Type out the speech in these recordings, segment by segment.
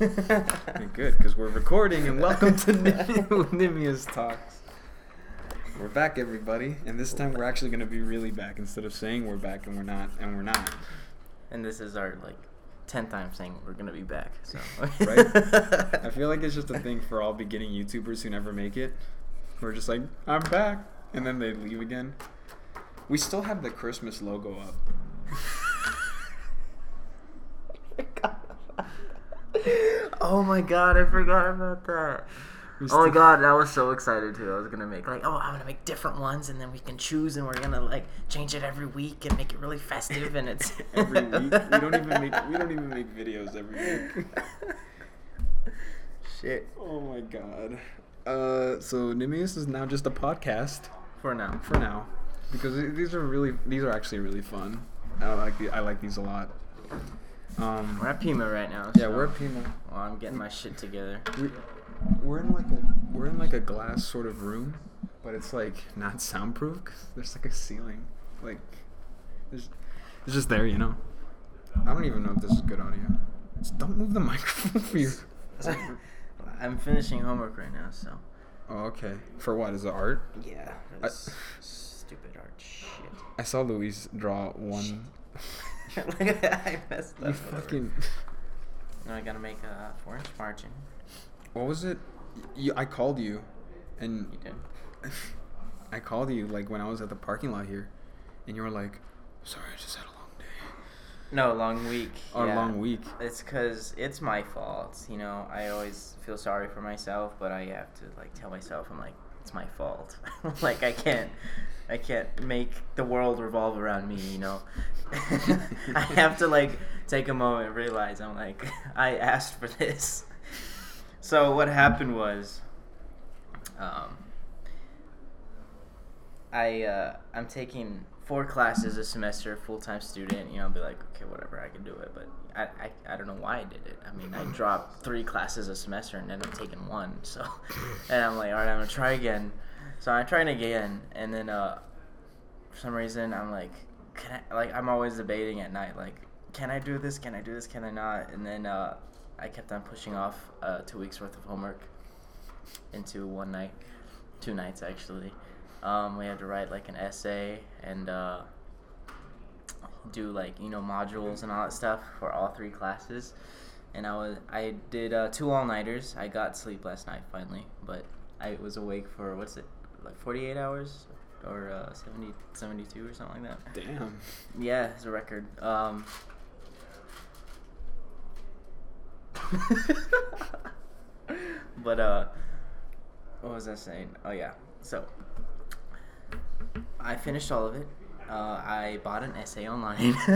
Good, because we're recording, and welcome to Nimia's Talks. We're back, everybody, and this time we're actually going to be really back instead of saying we're back and we're not, and we're not. And this is our like tenth time saying we're gonna be back. So Right? I feel like it's just a thing for all beginning YouTubers who never make it. We're just like, I'm back, and then they leave again. We still have the Christmas logo up. Oh oh my god, I forgot about that. Oh my god, I was so excited too. I was gonna make like, oh, I'm gonna make different ones, and then we can choose, and we're gonna like change it every week and make it really festive, and it's Every week, we don't even make we don't even make videos every week. Shit. Oh my god. Uh, so Nimius is now just a podcast For now. for now, because these are really these are actually really fun. I like the, I like these a lot. Um, We're at Pima right now. yeah, so- we're at Pima. Well, I'm getting my shit together. We, we're in like a we're in like a glass sort of room, but it's like not soundproof. 'cause there's like a ceiling, like there's it's just there, you know. I don't even know if this is good audio. Just don't move the microphone for you. I'm finishing homework right now, so. Oh, okay. For what is it art? Yeah. I- stupid art shit. I saw Luis draw one. I messed up. You fucking. Now I gotta make a four inch margin. What was it? You, I called you, and You did. I called you like when I was at the parking lot here, and you were like, "Sorry, I just had a long day." No, a long week. Or yeah. a long week. It's because it's my fault. You know, I always feel sorry for myself, but I have to like tell myself, I'm like, it's my fault. like I can't, I can't make the world revolve around me. You know, I have to like take a moment and realize I'm like, I asked for this. So what happened was, um, I uh, I'm taking four classes a semester, full time student. You know, I'll be like, okay, whatever, I can do it. But I, I, I don't know why I did it. I mean, I dropped three classes a semester and then I'm taking one. So, and I'm like, all right, I'm gonna try again. So I'm trying again, and then uh, for some reason I'm like, can I? Like I'm always debating at night, like, can I do this? Can I do this? Can I not? And then uh, I kept on pushing off uh, two weeks worth of homework into one night, two nights actually. Um, we had to write like an essay and uh, do like you know modules and all that stuff for all three classes. And I was I did uh, two all nighters. I got sleep last night finally, but I was awake for what's it like 48 hours or uh, 70 72 or something like that. Damn. Yeah, it's a record. Um, but uh, what was I saying? Oh yeah, so I finished all of it. Uh, I bought an essay online.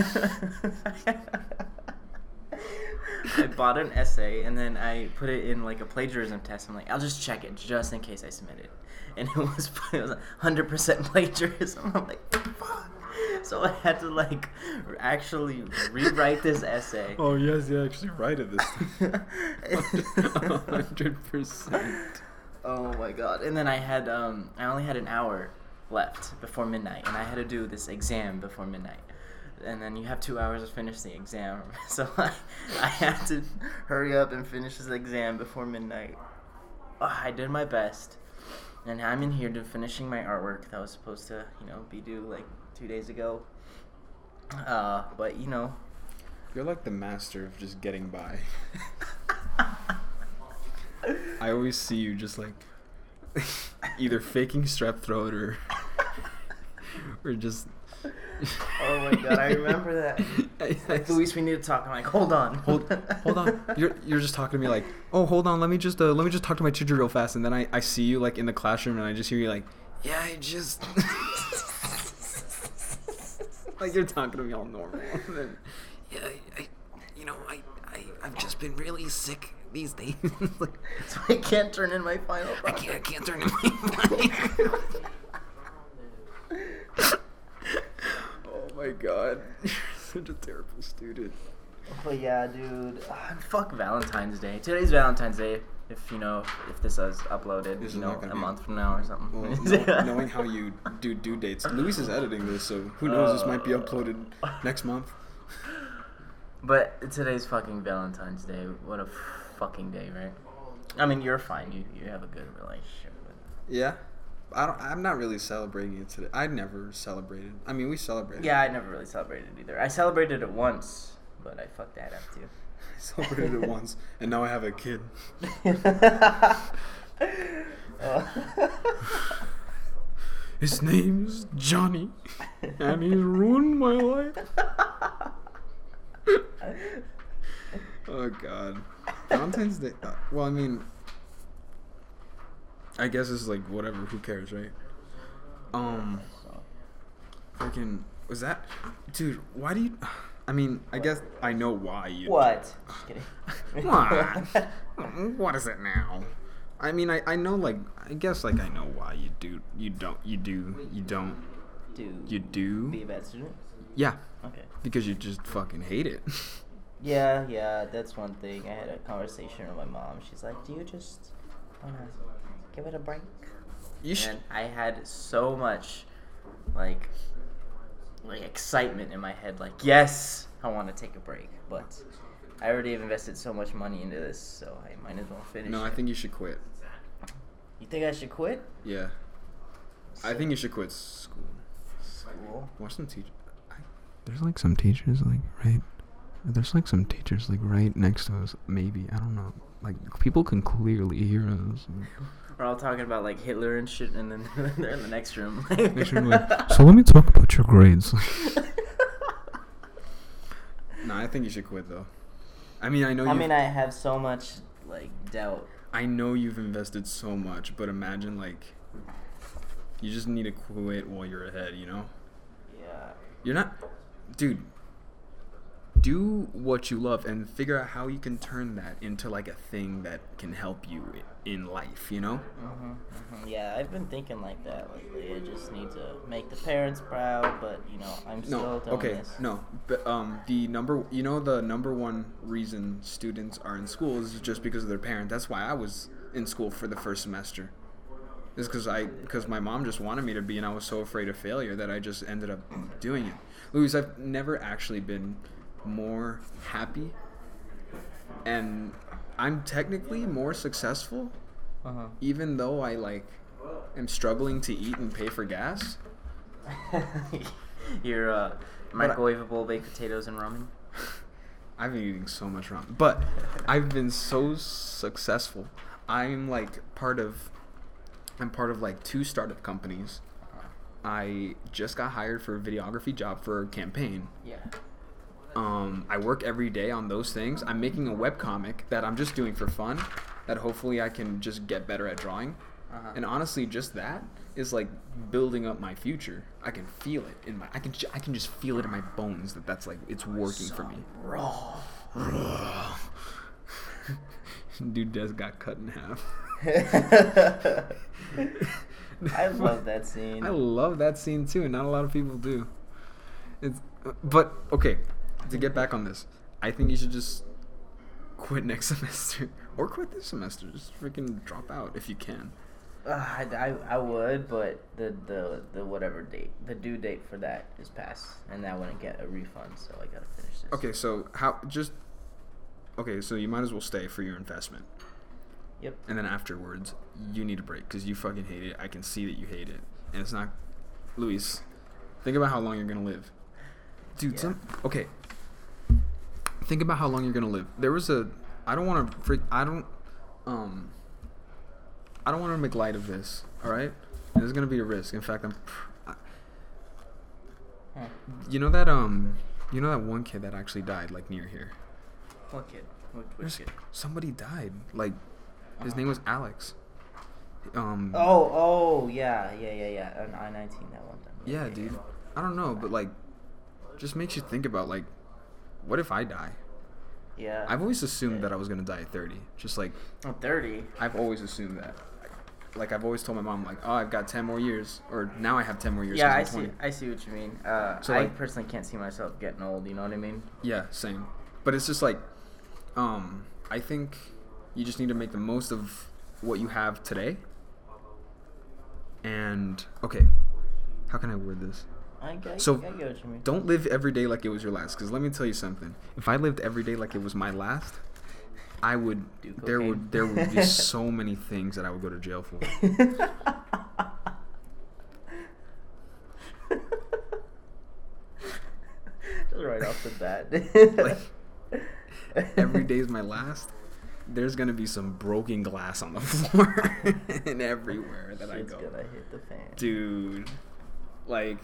I bought an essay and then I put it in like a plagiarism test. I'm like, I'll just check it just in case I submit it. And it was it was 100% plagiarism. I'm like, fuck. So I had to like actually rewrite this essay. Oh yes, you actually write it this. time. Hundred percent. Oh my god! And then I had um I only had an hour left before midnight, and I had to do this exam before midnight. And then you have two hours to finish the exam, so I I had to hurry up and finish this exam before midnight. Ah, I did my best, and I'm in here to finishing my artwork that was supposed to you know be due like two days ago. Uh, but you know, You're like the master of just getting by. I always see you just like either faking strep throat or or just. Oh my God, I remember that. I- I- like Luis, we need to talk. I'm like, hold on, hold, hold on. You're you're just talking to me like, oh, hold on. Let me just uh, let me just talk to my teacher real fast, and then I, I see you like in the classroom, and I just hear you like, yeah, I just like you're talking to me all normal. And then, yeah, I, I, you know, I, I I've just been really sick these days. like, so I can't turn in my final I can't I can't turn in my Oh my god, you're such a terrible student. But yeah, dude, ah, fuck Valentine's Day. Today's Valentine's Day. If you know, if this is uploaded, This you know, a be- month from now or something. Well, know- knowing how you do due dates, Luis is editing this, so who knows? this might be uploaded next month. But today's fucking Valentine's Day. What a fucking day, right? I mean, you're fine. You you have a good relationship with. Yeah. I don't, I'm not really celebrating it today. I never celebrated. I mean, we celebrated. Yeah, I never really celebrated either. I celebrated it once, but I fucked that up too. I celebrated it once, and now I have a kid. Oh. His name's Johnny, and he's ruined my life. oh God, Valentine's Day. uh, Well, I mean, I guess it's like whatever. Who cares, right? Um, freaking was that, dude? Why do you? I mean, I guess I know why you. what? Just kidding. What? what is it now? I mean, I, I know like I guess like I know why you do you don't you do you don't Do you do be a bad student? yeah Okay. because you just fucking hate it. Yeah, yeah, that's one thing. I had a conversation with my mom. She's like, "Do you just wanna give it a break?" you should. And I had so much, like, like excitement in my head. Like, yes, I want to take a break, but I already have invested so much money into this, so I might as well finish. No, I it. think you should quit. You think I should quit Yeah, I think you should quit school. school? Watch some teachers. There's like some teachers like right. There's like some teachers like right next to us. Maybe I don't know. Like people can clearly hear us. We're all talking about like Hitler and shit, and then they're in the next room. Next room, like, so let me talk about your grades. no, I think you should quit though. I mean, I know. I you mean, I have so much like doubt. I know you've invested so much, but imagine like you just need to quit while you're ahead, you know? Yeah. You're not dude, do what you love and figure out how you can turn that into like a thing that can help you in life, you know? hmm hmm Yeah, I've been thinking like that lately. I just need to make the parents proud, but you know, I'm No, still doing okay, this. no. But um the number you know the number one reason students are in school is just because of their parent. That's why I was in school for the first semester. Is because I because my mom just wanted me to be, and I was so afraid of failure that I just ended up doing it. Luis, I've never actually been more happy, and I'm technically more successful, Uh-huh. even though I like am struggling to eat and pay for gas. Your uh, microwavable baked potatoes and ramen. I've been eating so much ramen, but I've been so successful. I'm like part of, I'm part of like two startup companies. I just got hired for a videography job for a campaign. Yeah. Um, I work every day on those things. I'm making a webcomic that I'm just doing for fun, that hopefully I can just get better at drawing. Uh-huh. And honestly, just that is like building up my future. I can feel it in my. I can. ju- I can just feel it in my bones that that's like it's working for me. Raw. Dude just got cut in half. I love that scene. I love that scene too, and not a lot of people do. It's, but okay, to get back on this, I think you should just quit next semester or quit this semester. Just freaking drop out if you can. Uh, I, I, I would, but the, the the whatever date, the due date for that is passed, and I wouldn't get a refund, so I gotta finish this. Okay, so how just okay, so you might as well stay for your investment, Yep. and then afterwards you need a break because you fucking hate it. I can see that you hate it, and it's not. Luis, think about how long you're gonna live, dude. Yeah. Some okay. Think about how long you're gonna live. There was a. I don't want to freak. I don't. Um. I don't want to make light of this. All right. There's gonna be a risk. In fact, I'm. I, you know that um. You know that one kid that actually died like near here. What kid? Which, which kid? Somebody died. Like his Uh-huh. name was Alex. Um. Oh, oh, yeah, yeah, yeah, yeah. On I nineteen that one time. Yeah, dude. I don't know, but like, just makes you think about like, what if I die? Yeah. I've always assumed that I was gonna die at 30. Just like Oh, thirty. I've always assumed that. Like I've always told my mom like, oh, I've got 10 more years, or now I have 10 more years. Yeah, I I'm see. 20. I see what you mean. Uh, So, I like- personally can't see myself getting old. You know what I mean? Yeah, same. But it's just like, um, I think you just need to make the most of what you have today. And okay, how can I word this? I. So, I get what you mean. Don't live every day like it was your last. Because let me tell you something. If I lived every day like it was my last, I would. Do there would there would be so many things that I would go to jail for. Just right off the bat. Like, Every day's my last. There's gonna be some broken glass on the floor and everywhere that I go. gonna hit the fan. Dude, like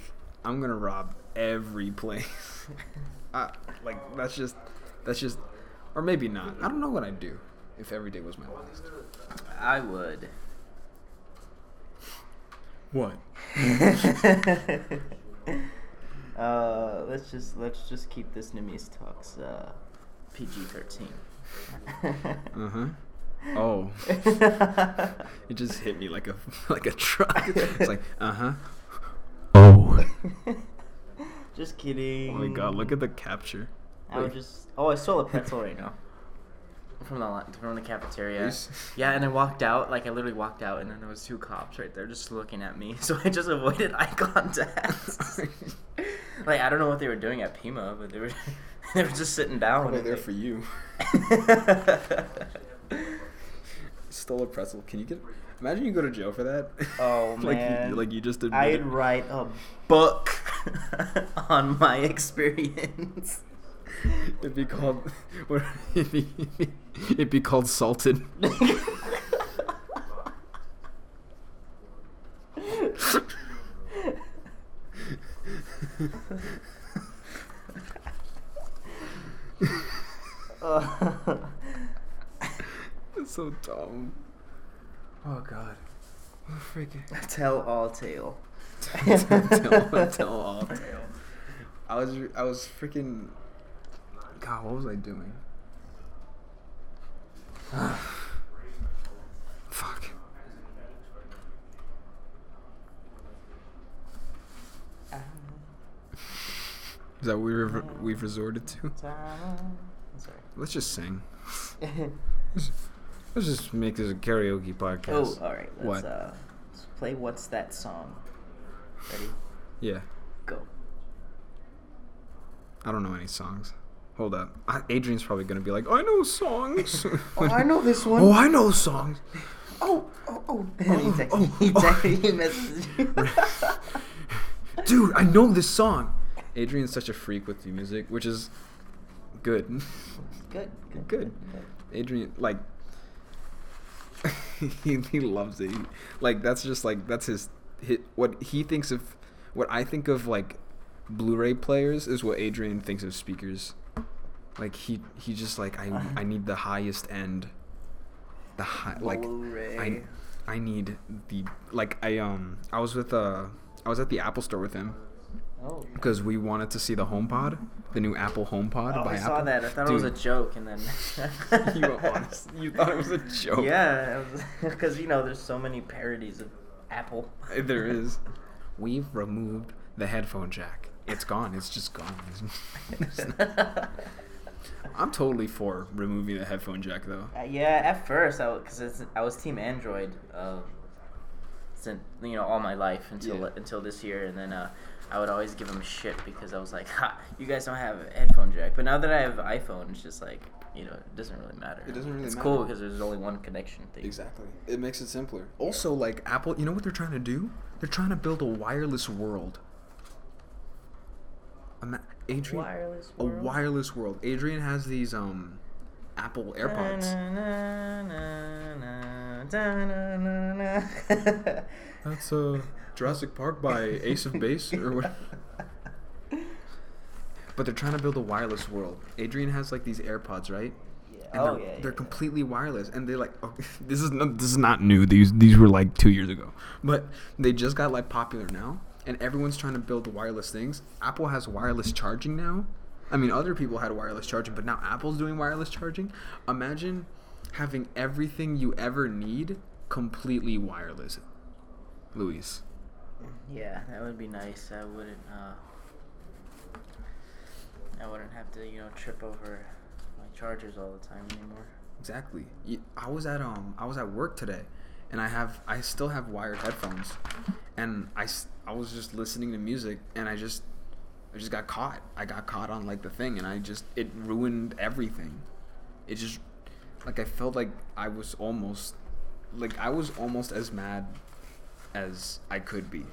I'm gonna rob every place. uh, like that's just that's just, or maybe not. I don't know what I'd do if every day was my last. I would. What? uh, let's just let's just keep this Nemes talks uh, PG thirteen. Uh huh. Oh. It just hit me like a like a truck. It's like uh huh. Just kidding. Oh my god! Look at the capture. I would just. Oh, I stole a pretzel right now. From the from the cafeteria. Yes. Yeah, and I walked out. Like I literally walked out, and then there was two cops right there just looking at me. So I just avoided eye contact. like I don't know what they were doing at Pima, but they were they were just sitting down. Probably there they- for you. Stole a pretzel. Can you get? Imagine you go to jail for that. Oh like man, You, like you just I'd write a book on my experience. It'd be called. What? It'd be, it'd be called salted. So dumb. Oh god. Oh, freaking. Tell all tale. tell, tell all tale. I was I was freaking. God, what was I doing? Fuck. Is that what we've we've resorted to? Sorry. Let's just sing. Let's, just make this a karaoke podcast. oh, all right. Let's What? uh, let's play. What's that song? Ready? Yeah. Go. I don't know any songs. Hold up. I, Adrian's probably gonna be like, I know songs. Oh, I know this one. Oh, I know songs. Oh, oh, oh. he Oh, oh, he, oh. texted, he messaged you. Dude, I know this song. Adrian's such a freak with the music, which is good. good, good, Good. Adrian, like, he, he loves it. He- like, that's just like that's his hit. What he thinks of, what I think of like, Blu-ray players is what Adrian thinks of speakers. Like he he just like I I need the highest end. The high like I. I need the like I um I was with uh I was at the Apple store with him Oh. because we wanted to see the HomePod, the new Apple HomePod Oh, by I Apple. saw that. I thought it was a joke, and then you were honest. You thought it was a joke. Yeah, because you know, there's so many parodies of Apple. There is. We've removed the headphone jack. It's gone. It's just gone. I'm totally for removing the headphone jack though. Uh, yeah, at first, I because I was Team Android, uh, since you know all my life until Yeah. until this year, and then uh, I would always give them shit because I was like, "Ha, you guys don't have a headphone jack." But now that I have iPhone, it's just like you know, it doesn't really matter. It doesn't really It's matter. cool because there's only one connection thing. Exactly. It makes it simpler. Also, like Apple, you know what they're trying to do? They're trying to build a wireless world. Ima- Adrian, Wireless a wireless world. Adrian has these um Apple AirPods. That's uh Jurassic Park by Ace of Base or what? But they're trying to build a wireless world. Adrian has like these AirPods, right? Yeah. And Oh they're, yeah. they're yeah. completely wireless, and they're like, okay, this is not, this is not new. These these were like two years ago, but they just got like popular now, and everyone's trying to build the wireless things. Apple has wireless charging now. I mean, other people had wireless charging, but now Apple's doing wireless charging. Imagine having everything you ever need completely wireless, Luis. Yeah, that would be nice. I wouldn't. Uh, I wouldn't have to, you know, trip over my chargers all the time anymore. Exactly. I was at um I was at work today, and I have I still have wired headphones, and I, I was just listening to music, and I just I just got caught. I got caught on like the thing, and I just it ruined everything. It just like I felt like I was almost like I was almost as mad as I could be.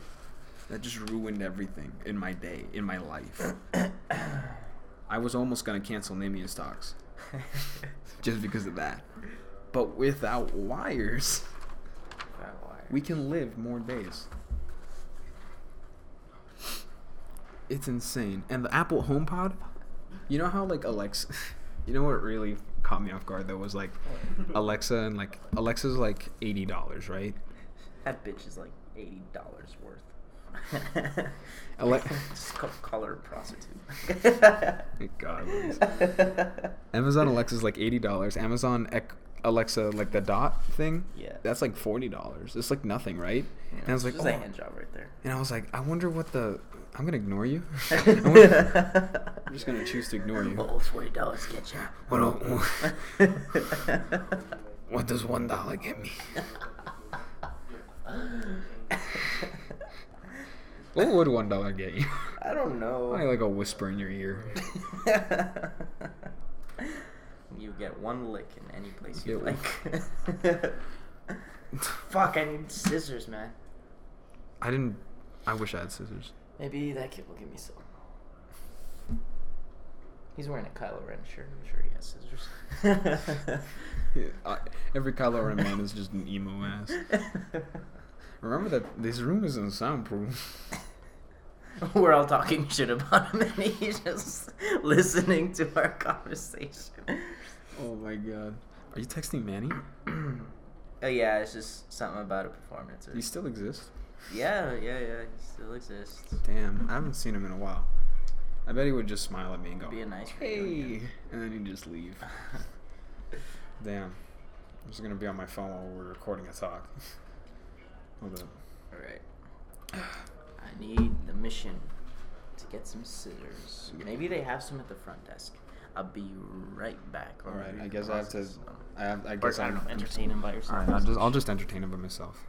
That just ruined everything in my day, in my life. I was almost gonna cancel Namia's stocks just because of that. But without wires, we can live more days. It's insane. And the Apple HomePod, you know how like Alexa, you know what really caught me off guard though was like Alexa and like Alexa's like eighty dollars, right? That bitch is like eighty dollars worth. Ale- Just call, call her a prostitute. God. Luis. Amazon Alexa's like eighty dollars. Amazon Ec- Alexa like the dot thing. Yeah. That's like forty dollars. It's like nothing, right? Yeah, and I was like, just oh. a hand job right there. and I was like, I wonder what the. I'm gonna ignore you. I'm, gonna- I'm just gonna choose to ignore you. Oh, forty dollars get you. What, what does one dollar get me? What would one dollar get you? I don't know. Probably like a whisper in your ear. you get one lick in any place you like. Fuck, I need scissors, man. I didn't. I wish I had scissors. Maybe that kid will give me some. He's wearing a Kylo Ren shirt. I'm sure he has scissors. Yeah, I, every Kylo Ren man is just an emo ass. Remember that this room isn't soundproof. We're all talking shit about him, and he's just listening to our conversation. Oh my god. Are you texting Manny? oh yeah, it's just something about a performance. Or... He still exists? Yeah, yeah, yeah. He still exists. Damn, I haven't seen him in a while. I bet he would just smile at me and go, Be a nice "Hey," reunion. and then he'd just leave. Damn, I'm just gonna be on my phone while we're recording a talk. Hold up. All right. I need the mission to get some scissors. Maybe they have some at the front desk. I'll be right back. All right, I guess I have to. I have. I Or, guess I don't know, entertain him by yourself. All right, I'll just. I'll just entertain him by myself.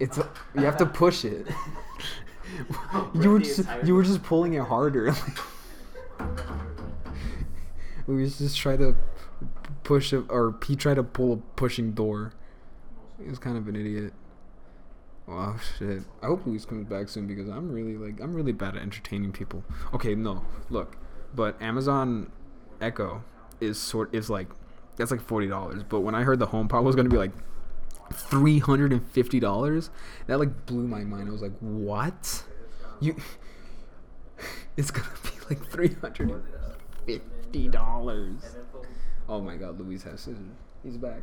It's. A, you have to push it. you were just. You were just pulling it harder. we just try to push it, or he tried to pull a pushing door. He was kind of an idiot. Oh shit. I hope Luis comes back soon because I'm really like I'm really bad at entertaining people. Okay, no, look, but Amazon Echo is sort is like that's like forty dollars. But when I heard the HomePod was gonna be like three hundred and fifty dollars, that like blew my mind. I was like, what? You? It's gonna be like three hundred and fifty dollars. Oh my God, Luis has scissors. He's back.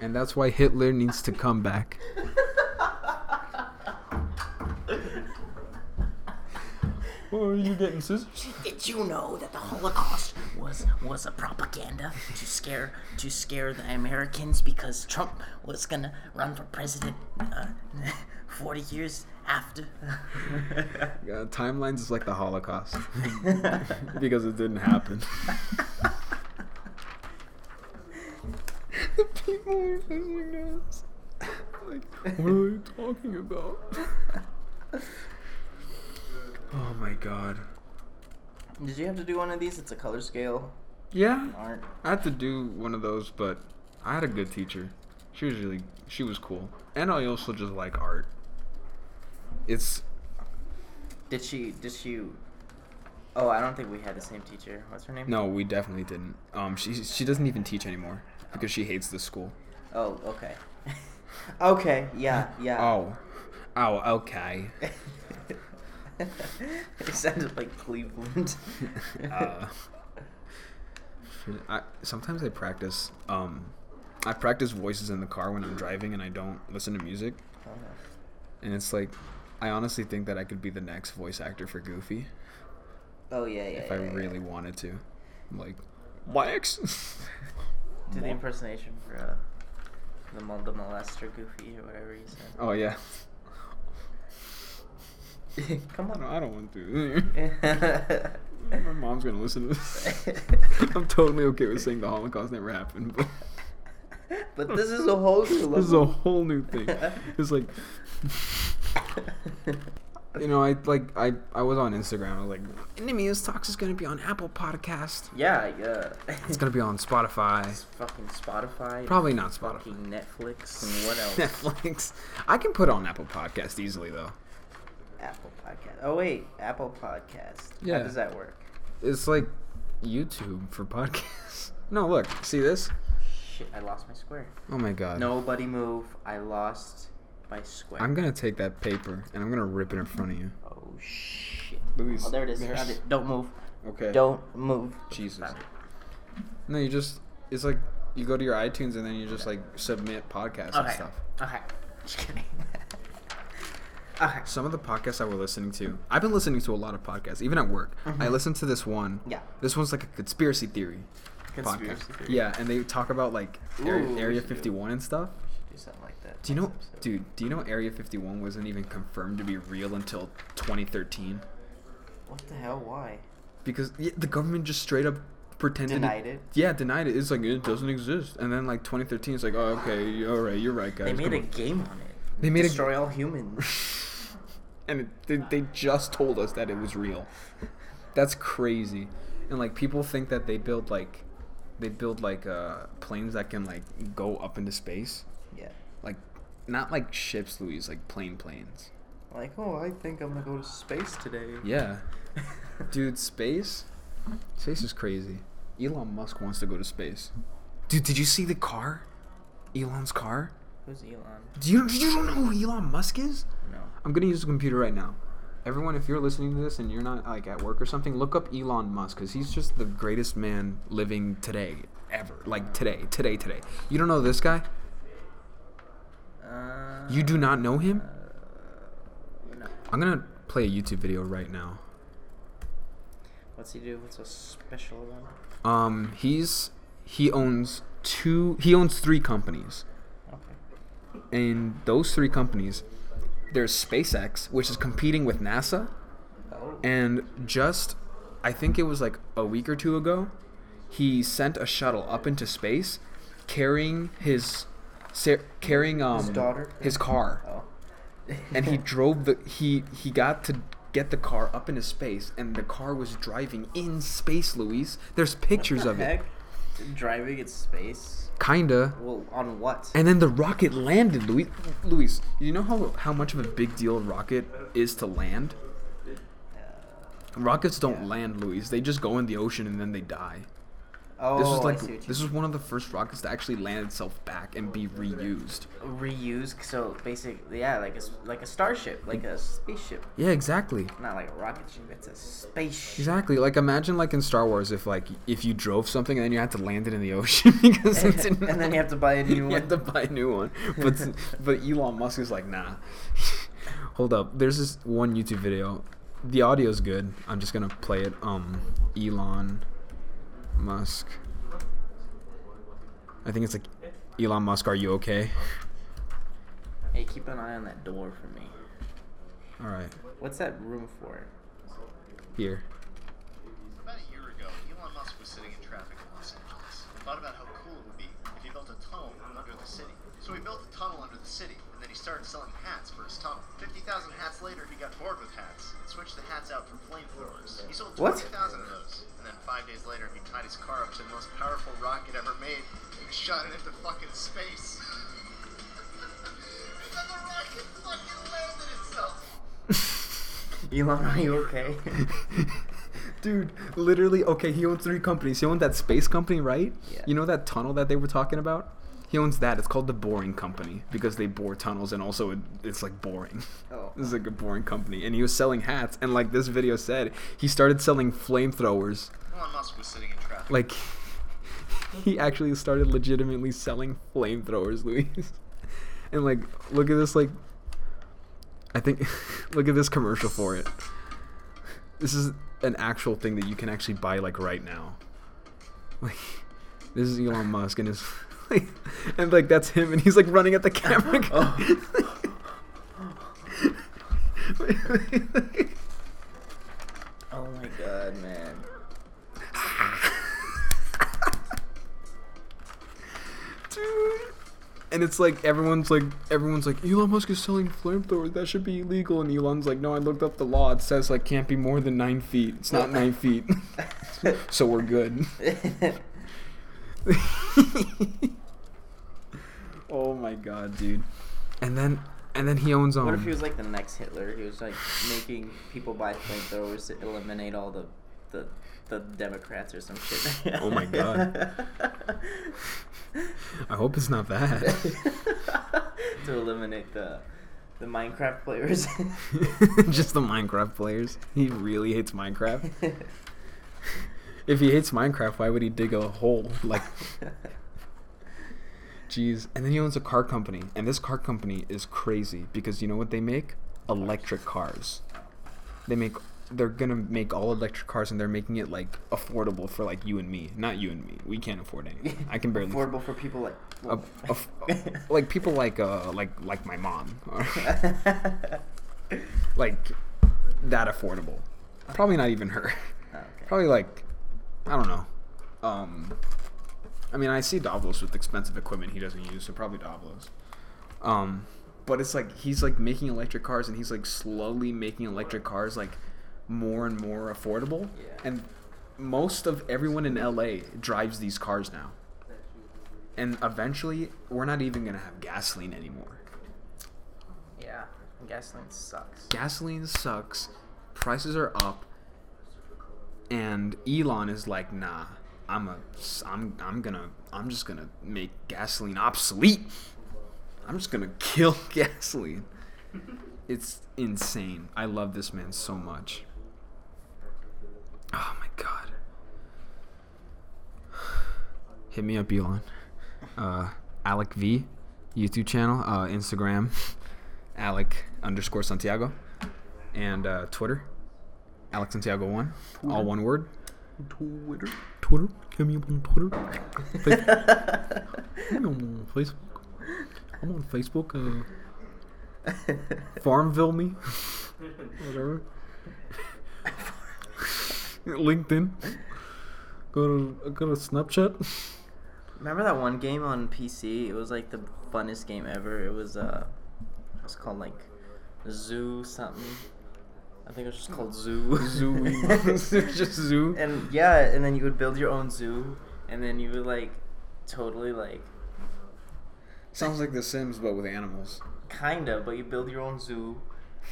And that's why Hitler needs to come back. Oh, are you getting scissors? Did you know that the Holocaust was was a propaganda to scare to scare the Americans because Trump was gonna run for president uh, forty years after? Yeah, timelines is like the Holocaust because it didn't happen. the people are listening us. Like, what are you talking about? Oh my god. Did you have to do one of these? It's a color scale Yeah, art. I had to do one of those, but I had a good teacher. She was really, she was cool, and I also just like art. It's Did she? Did she? Oh, I don't think we had the same teacher. What's her name? no, we definitely didn't. Um, she she doesn't even teach anymore because she hates the school. Oh, okay. okay. Yeah. Yeah. Oh, oh, okay. it sounded like Cleveland. uh, I sometimes I practice. Um, I practice voices in the car when I'm driving and I don't listen to music, and it's like, I honestly think that I could be the next voice actor for Goofy oh yeah, yeah. if yeah, I yeah. really wanted to. I'm like, Max. Do the impersonation for uh, the mol- the molester Goofy or whatever you said. Oh yeah. Come I don't, on. I don't want to. but My mom's gonna listen to this. I'm totally okay with saying the Holocaust never happened, but this is a whole new this is a whole new thing. It's like you know, I like I I was on Instagram. I was like, Enemies Talks is gonna be on Apple Podcast. Yeah, yeah. It's gonna be on Spotify. It's fucking Spotify. Probably not Spotify. Fucking Netflix and what else? Netflix. I can put it on Apple Podcast easily though. Apple Podcast. Oh wait, Apple Podcast. Yeah. How does that work? It's like YouTube for podcasts. No, look, see this? Shit, I lost my square. Oh my god. Nobody move. I lost my square. I'm gonna take that paper and I'm gonna rip it in front of you. Oh shit. Luis, Oh, there it is. Found it. Don't move. Okay. Don't move. Jesus. No, you just it's like you go to your iTunes and then you just like submit podcasts and Okay. stuff. Okay. Just kidding. okay. Some of the podcasts I were listening to, I've been listening to a lot of podcasts, even at work. I Mhm. listened to this one. Yeah. This one's like a conspiracy theory Conspiracy podcast. theory. Yeah, and they talk about like Area, Ooh, Area should do- 51 and stuff. We should do something like that. Do you know, episode. dude? Do you know Area 51 wasn't even confirmed to be real until 2013? What the hell? Why? Because yeah, the government just straight up pretended. Denied it. Yeah, denied it. It's like it doesn't exist. And then like 2013, it's like, oh, okay, all right, you're right, guys. They made come a on." game on it. They made a- destroy all humans. and it, they, they just told us that it was real. That's crazy. And like people think that they build like they build like uh planes that can like go up into space. yeah. Like not like ships, Luis, like plane planes. Like, oh, I think I'm gonna go to space today. Yeah. Dude, space? Space is crazy. Elon Musk wants to go to space. Dude, did you see the car? Elon's car? Who's Elon? Do you, you don't know who Elon Musk is? No. I'm gonna use the computer right now. Everyone, if you're listening to this and you're not like at work or something, look up Elon Musk because he's just the greatest man living today, ever. Like today, today, today. You don't know this guy? Uh, You do not know him? uh, no. I'm gonna play a YouTube video right now. What's he do? What's so special about him? Um, he's he owns two. He owns three companies. And those three companies there's SpaceX which is competing with NASA and just I think it was like a week or two ago he sent a shuttle up into space carrying his sa- carrying um His daughter? his car oh. and he drove the he he got to get the car up into space and the car was driving in space Luis there's pictures What of the it heck? Driving in space. kinda Well, on what? And then the rocket landed, Luis. Luis, you know how how much of a big deal a rocket is to land? Rockets don't Yeah. land, Luis. They just go in the ocean and then they die. Oh, this was I like see what you this was one of the first rockets to actually land itself back and be reused. reuse. So basically, yeah, like a like a starship, like a spaceship, Yeah, exactly. not like a rocket ship. It's a spaceship. Exactly. Like imagine like in Star Wars if like if you drove something and then you had to land it in the ocean because and, it's in and then you have to buy a new one. you have to buy a new one. But but Elon Musk is like, nah. Hold up. There's this one YouTube video. The audio's good. I'm just gonna play it. Um, Elon Musk. I think it's like Elon Musk. Are you okay? Hey, keep an eye on that door for me. All right. What's that room for? Here. About a year ago, Elon Musk was sitting in traffic in Los Angeles and thought about how cool it would be if he built a tunnel under the city. So he built a tunnel under the city, and then he started selling hats for his tunnel. 50,000 hats later, he got bored with hats and switched the hats out for flamethrowers. He sold What? 20,000 of those, and then five days later, he tied his car up to the most powerful rocket ever made and shot it into fucking space. and then the rocket fucking landed itself. Elon, are you okay? Dude, literally, okay, he owns three companies. He owns that space company, right? Yeah. You know that tunnel that they were talking about? He owns that. It's called the Boring Company because they bore tunnels and also it, it's like boring. Oh. This is like a boring company. And he was selling hats. And like this video said, he started selling flamethrowers. Elon Musk was sitting in traffic. Like, he actually started legitimately selling flamethrowers, Luis. And like, look at this, like, I think, look at this commercial for it. This is an actual thing that you can actually buy, like, right now. Like, this is Elon Musk and his, like, and like, that's him, and he's like running at the camera. Oh. oh my god, man. And it's like everyone's like everyone's like Elon Musk is selling flamethrowers. That should be illegal. And Elon's like, no, I looked up the law. It says like can't be more than nine feet. It's not nine feet, so we're good. oh my god, dude. And then and then he owns um. What if he was like the next Hitler? He was like making people buy flamethrowers to eliminate all the the the Democrats or some shit. Oh my God. I hope it's not that. to eliminate the the Minecraft players. Just the Minecraft players. He really hates Minecraft. if he hates Minecraft, why would he dig a hole? Like, jeez. And then he owns a car company, and this car company is crazy because you know what they make? Electric cars. They make. They're gonna make all electric cars, and they're making it like affordable for like you and me. Not you and me. We can't afford anything. I can barely. affordable for people like a, a, like people like uh like like my mom like that affordable probably not even her Oh, okay. probably like i don't know um i mean i see davos with expensive equipment he doesn't use so probably davos um but it's like he's like making electric cars and he's like slowly making electric cars like more and more affordable Yeah. and most of everyone in la drives these cars now and eventually we're not even gonna have gasoline anymore. Yeah, gasoline sucks. Gasoline sucks, prices are up, and Elon is like, nah, I'm a, I'm, I'm gonna, I'm just gonna make gasoline obsolete. I'm just gonna kill gasoline. It's insane. I love this man so much. Oh my god. Hit me up, Elon. Uh, Alec V, YouTube channel, uh, Instagram, Alec underscore Santiago, and uh, Twitter, Alex Santiago one, all one word. Twitter. Twitter. Hit me up on Twitter. Fa- hit me on Facebook. I'm on Facebook. Uh, Farmville me. Whatever. LinkedIn. Go to go to Snapchat. Remember that one game on PC? It was like the funnest game ever. It was uh, it was called like Zoo something. I think it was just called Zoo. Zoo. Just zoo. And yeah, and then you would build your own zoo, and then you would like totally like Sounds like The Sims, but with animals. kinda, but you build your own zoo.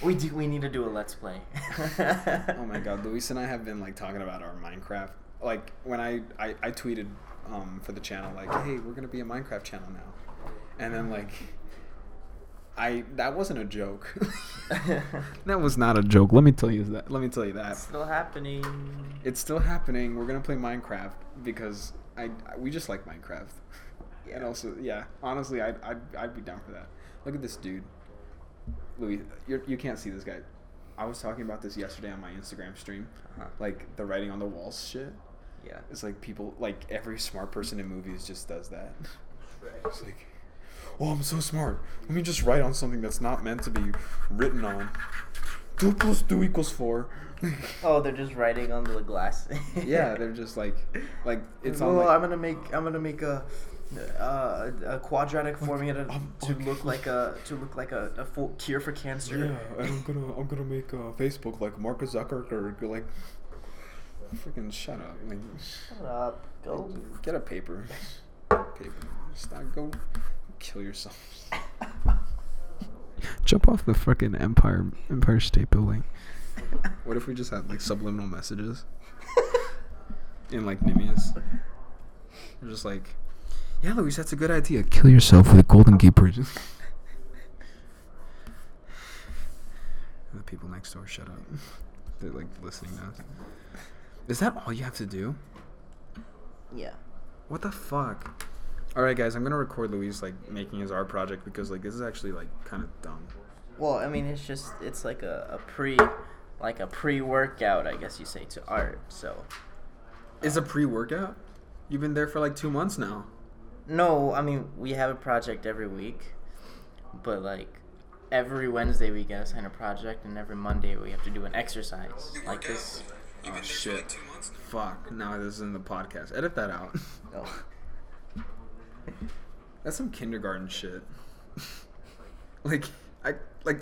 We do. We need to do a let's play. Oh my god, Luis and I have been like talking about our Minecraft. Like when I I, I tweeted um, for the channel like, hey, we're gonna be a Minecraft channel now, and then like. I that wasn't a joke. that was not a joke. Let me tell you that. Let me tell you that. It's still happening. It's still happening. We're gonna play Minecraft because I, I we just like Minecraft. And also, yeah, honestly, I'd, I'd, I'd be down for that. Look at this dude, Luis. You're, you can't see this guy. I was talking about this yesterday on my Instagram stream, Uh-huh. like the writing on the walls shit. Yeah. It's like people, like every smart person in movies just does that. It's like, oh, I'm so smart. Let me just write on something that's not meant to be written on. Two plus two equals four. Oh, they're just writing on the glass. yeah, they're just like, like it's well, on. Like, I'm gonna make I'm gonna make a uh, a quadratic formula to, to look like a to look like a, a full cure for cancer. Yeah, and I'm gonna I'm gonna make uh, Facebook like Mark Zuckerberg like freaking shut up. Like, Shut up. Go. get a paper. Paper. Stop. Go kill yourself. Jump off the freaking Empire Empire State Building. What if we just had like subliminal messages in like Nimius? We're just like, yeah, Luis, that's a good idea. Kill yourself with a Golden Gate Bridge. the people next door, shut up. They're like listening now. Is that all you have to do? Yeah. What the fuck? All right, guys, I'm gonna record Luis like making his art project because like this is actually like kind of dumb. Well, I mean, it's just it's like a, a pre, like a pre-workout, I guess you say, to art. So. It's a pre-workout. You've been there for like two months now. No, I mean we have a project every week, but like every Wednesday we get assigned a project, and every Monday we have to do an exercise like this. Oh shit! Fuck! Now this is in the podcast. Edit that out. Oh. That's some kindergarten shit. like I like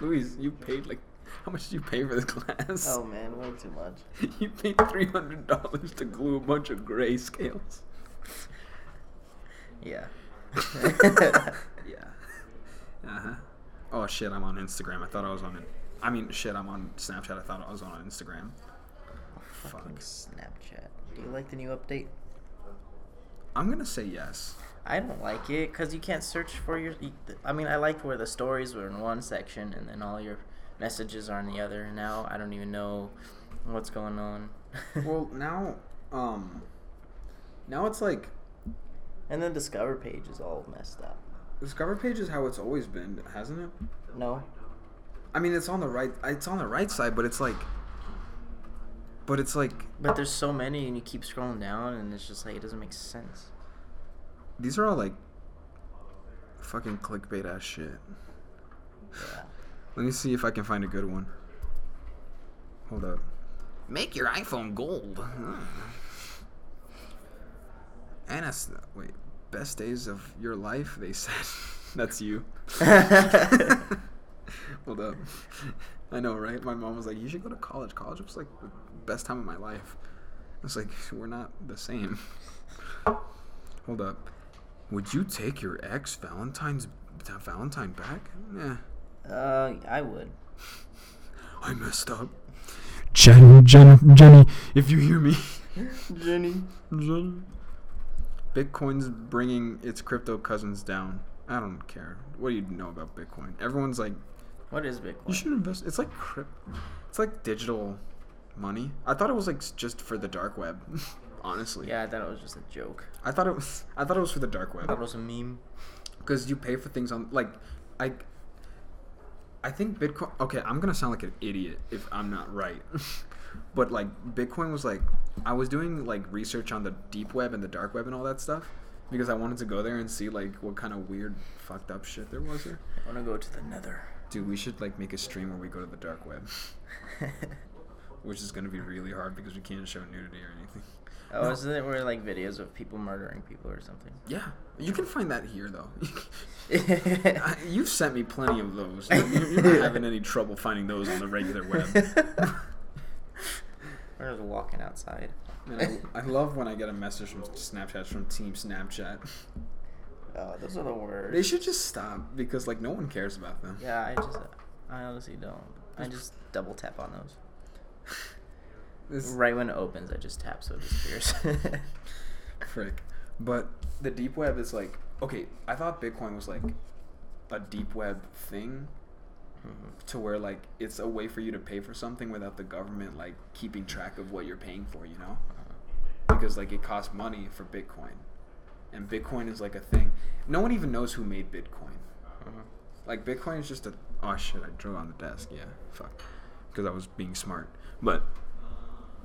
Luis, you paid like how much did you pay for this class? Oh man, way too much. you paid three hundred dollars to glue a bunch of gray scales. Yeah. yeah. Uh huh. Oh shit, I'm on Instagram. I thought I was on it. I mean, shit, I'm on Snapchat. I thought I was on Instagram. Fucking Fuck. Snapchat. Do you like the new update? I'm gonna say yes. I don't like it because you can't search for your. I mean, I liked where the stories were in one section and then all your messages are in the other. Now I don't even know what's going on. well, now, um, now it's like and then Discover page is all messed up. Discover page is how it's always been, hasn't it? No. I mean, it's on the right. It's on the right side, but it's like, but it's like But there's so many, and you keep scrolling down, and it's just like it doesn't make sense. these are all like fucking clickbait ass shit. Yeah. Let me see if I can find a good one. Hold up. Make your iPhone gold. Hmm. Anna, wait. Best days of your life, they said. That's you. Hold up. I know, right? My mom was like, "You should go to college. College was like the best time of my life." I was like, "We're not the same." Hold up. Would you take your ex Valentine's Valentine back? Yeah. Uh, I would. I messed up. Jenny, Jenny, Jenny, if you hear me. Jenny. Jenny. Bitcoin's bringing its crypto cousins down. I don't care. What do you know about Bitcoin? Everyone's like, What is Bitcoin? you should invest. It's like crypt. It's like digital money. I thought it was like just for the dark web. Honestly. Yeah, I thought it was just a joke. I thought it was. I thought it was for the dark I thought it was a meme. because you pay for things on like, I. I think Bitcoin. Okay, I'm gonna sound like an idiot if I'm not right, but like Bitcoin was like I was doing like research on the deep web and the dark web and all that stuff because I wanted to go there and see like what kind of weird fucked up shit there was there. I want to go to the Nether. Dude, we should like make a stream where we go to the dark web, which is gonna be really hard because we can't show nudity or anything. oh, No. isn't it where like videos of people murdering people or something? Yeah, you can find that here though. I- You've sent me plenty of those. You're, you're not having any trouble finding those on the regular web. We're just walking outside. I, I love when I get a message from Snapchat from Team Snapchat. Oh, those are the worst. They should just stop because like no one cares about them. Yeah, I just, I honestly don't. I just double tap on those. This Right when it opens, I just tap so it disappears. frick. But the deep web is like okay. I thought Bitcoin was like a deep web thing To where like it's a way for you to pay for something without the government like keeping track of what you're paying for. You know. because like it costs money for Bitcoin, and Bitcoin is like a thing. No one even knows who made Bitcoin. Mhm. Like Bitcoin is just a oh shit, I drew on the desk. Yeah, fuck, because I was being smart. But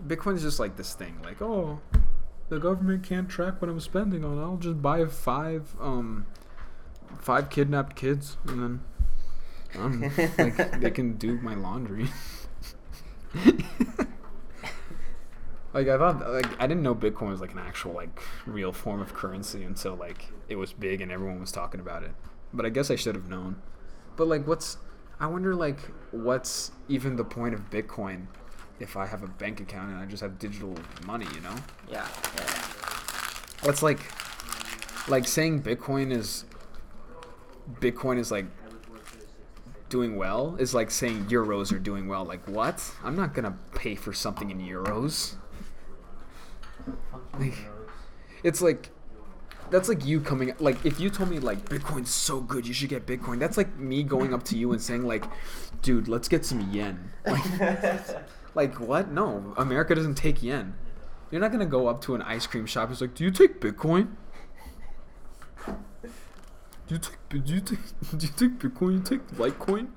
Bitcoin's just like this thing. Like oh, the government can't track what I'm spending on. I'll just buy five um five kidnapped kids, and then um, like they can do my laundry. like I thought, like I didn't know Bitcoin was like an actual like real form of currency until like it was big and everyone was talking about it. But I guess I should have known. But like, what's? I wonder like what's even the point of Bitcoin if I have a bank account and I just have digital money? You know, Yeah, yeah. that's like like saying Bitcoin is Bitcoin is like doing well is like saying euros are doing well. Like what? I'm not gonna pay for something in euros. Like, it's like that's like you coming like if you told me like Bitcoin's so good, you should get Bitcoin. That's like me going up to you and saying like, dude, let's get some yen. Like, like what? No, America doesn't take yen. You're not gonna go up to an ice cream shop. And it's like, do you take Bitcoin? Do you take do you take do you take Bitcoin? You take Litecoin?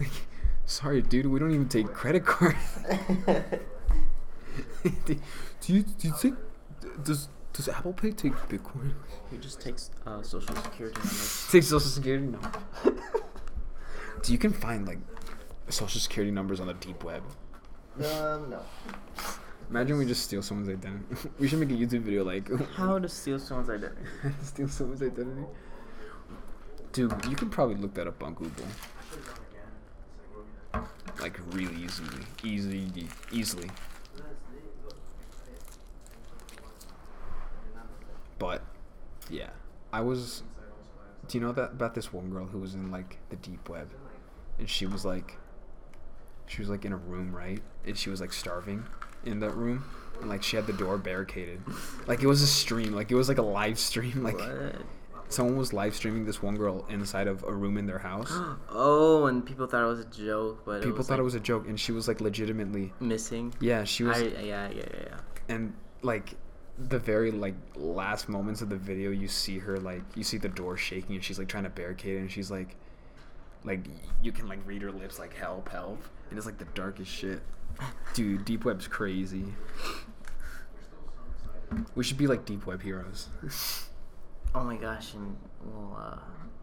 Like, sorry, dude, we don't even take credit cards. do you do you take does does Apple Pay take Bitcoin? He just takes uh, social security numbers. Take Social Security number. do you can find like Social Security numbers on the deep web? Um, no. Imagine we just steal someone's identity. we should make a YouTube video like How to steal someone's identity? steal someone's identity. Dude, you can probably look that up on Google. Like really easily, easily, easily. But yeah, I was. Do you know that about this one girl who was in like the deep web, and she was like, she was like in a room, right? And she was like starving in that room, and like she had the door barricaded, like it was a stream, like it was like a live stream, like What? Someone was live streaming this one girl inside of a room in their house. oh, and people thought it was a joke, but People it was, thought like, it was a joke, and she was like legitimately, missing. yeah, she was, I, yeah, yeah, yeah, yeah. and like the very like last moments of the video, you see her like you see the door shaking, and she's like trying to barricade it, and she's like, like you can like read her lips like help, help, and it's like the darkest shit. Dude, deep web's crazy. We should be like deep web heroes. Oh my gosh, and we'll uh,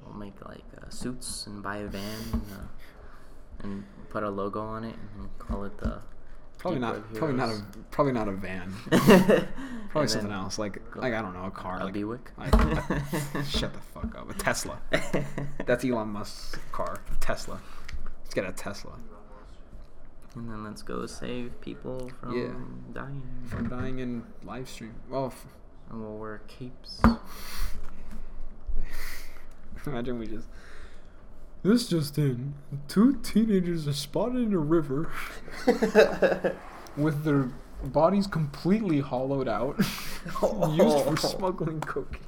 we'll make like uh, suits and buy a van and, uh, and put a logo on it and call it the. Probably Deep not. Probably not a. Probably not a van. Probably Probably something else, like like I don't know, a car, A like Buick. like- shut the fuck up, a Tesla. That's Elon Musk's car, Tesla. Let's get a Tesla. And then let's go save people from Yeah. dying. From dying in live stream. Well, f- And we'll wear capes. imagine we just. This just in: two teenagers are spotted in a river with their bodies completely hollowed out, used for smuggling cocaine.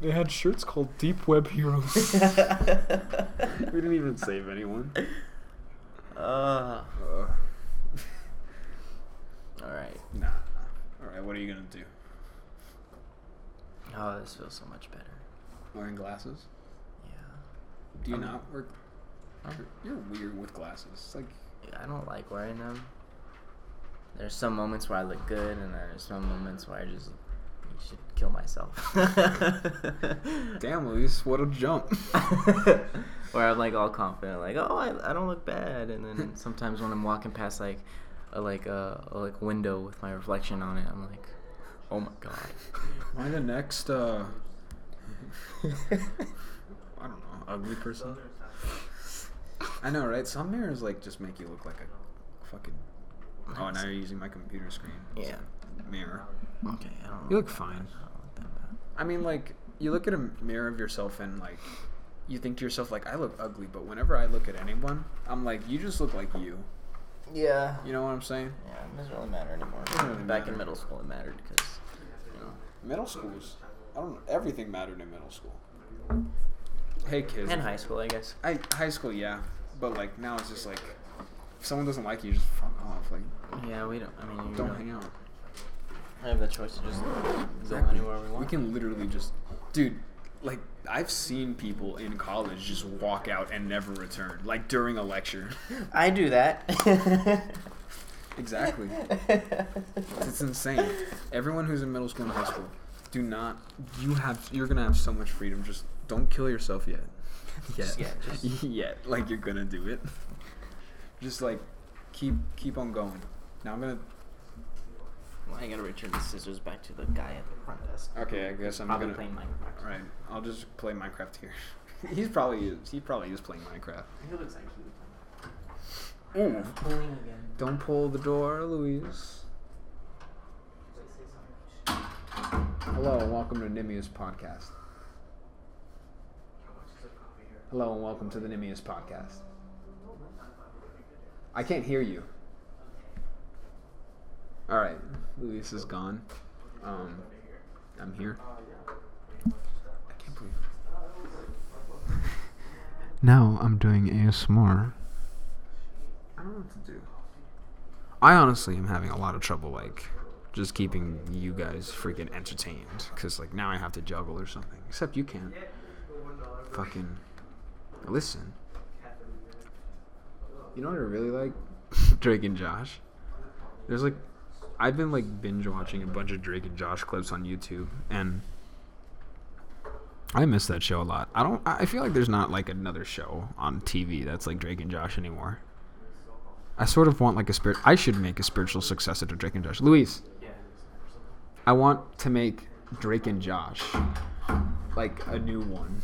They had shirts called Deep Web Heroes. we didn't even save anyone. Uh, Uh, all right. nah. All right, what are you gonna do? Oh, this feels so much better. Wearing glasses? Yeah. Do you I'm- not wear? Huh? You're weird with glasses. It's like Yeah, I don't like wearing them. There's some moments where I look good, and there's some moments where I just should kill myself. Damn, Luis, what a jump. where I'm like all confident, like, oh, I, I don't look bad, and then sometimes when I'm walking past like a like a, a like window with my reflection on it, I'm like, oh my god. Am I the next, uh, I don't know, ugly person? I know, right? Some mirrors, like, just make you look like a fucking. Oh, now you're using my computer screen. as Yeah. Mirror. Okay, I don't. You look fine. I don't look that. I mean, like, you look at a mirror of yourself and, like, you think to yourself, like, I look ugly, but whenever I look at anyone, I'm like, you just look like you. Yeah. You know what I'm saying? Yeah, it doesn't really matter anymore. Really Back matter. in middle school, it mattered because, you know, Middle schools. I don't know. Everything mattered in middle school. Hey, kids. and high school, I guess. I, high school, yeah. But, like, now it's just like, if someone doesn't like you, just fuck off. Like, Yeah, we don't. I mean, you don't really hang out. I have the choice to just go Exactly. anywhere we want. We can literally just, dude. Like I've seen people in college just walk out and never return, like during a lecture. I do that. Exactly. It's insane. Everyone who's in middle school and high school, do not. You have. You're gonna have so much freedom. Just don't kill yourself yet. Yet. Just yet, just- yet. Like you're gonna do it. Just like keep keep on going. Now I'm gonna. Well, I gotta return the scissors back to the guy at the front desk. Okay, I guess I'm Probably gonna. playing Minecraft. All right, I'll just play Minecraft here. He's probably is. He probably is playing Minecraft. He looks like he would Ooh. Pulling again. Don't pull the door, Luis. Hello and welcome to Nimius Podcast. Hello and welcome to the Nimius Podcast. I can't hear you. All right, Luis is gone. Um, I'm here. I can't believe. Now I'm doing ASMR. I don't know what to do. I honestly am having a lot of trouble, like, just keeping you guys freaking entertained. Because, like, now I have to juggle or something. Except you can't. Fucking listen. You know what I really like? Drake and Josh. There's, like, I've been, like, binge watching a bunch of Drake and Josh clips on YouTube, and. I miss that show a lot. I don't. I feel like there's not like another show on TV that's like Drake and Josh anymore. I sort of want like a spirit. I should make a spiritual successor to Drake and Josh. Luis, Yeah. I want to make Drake and Josh like a new one.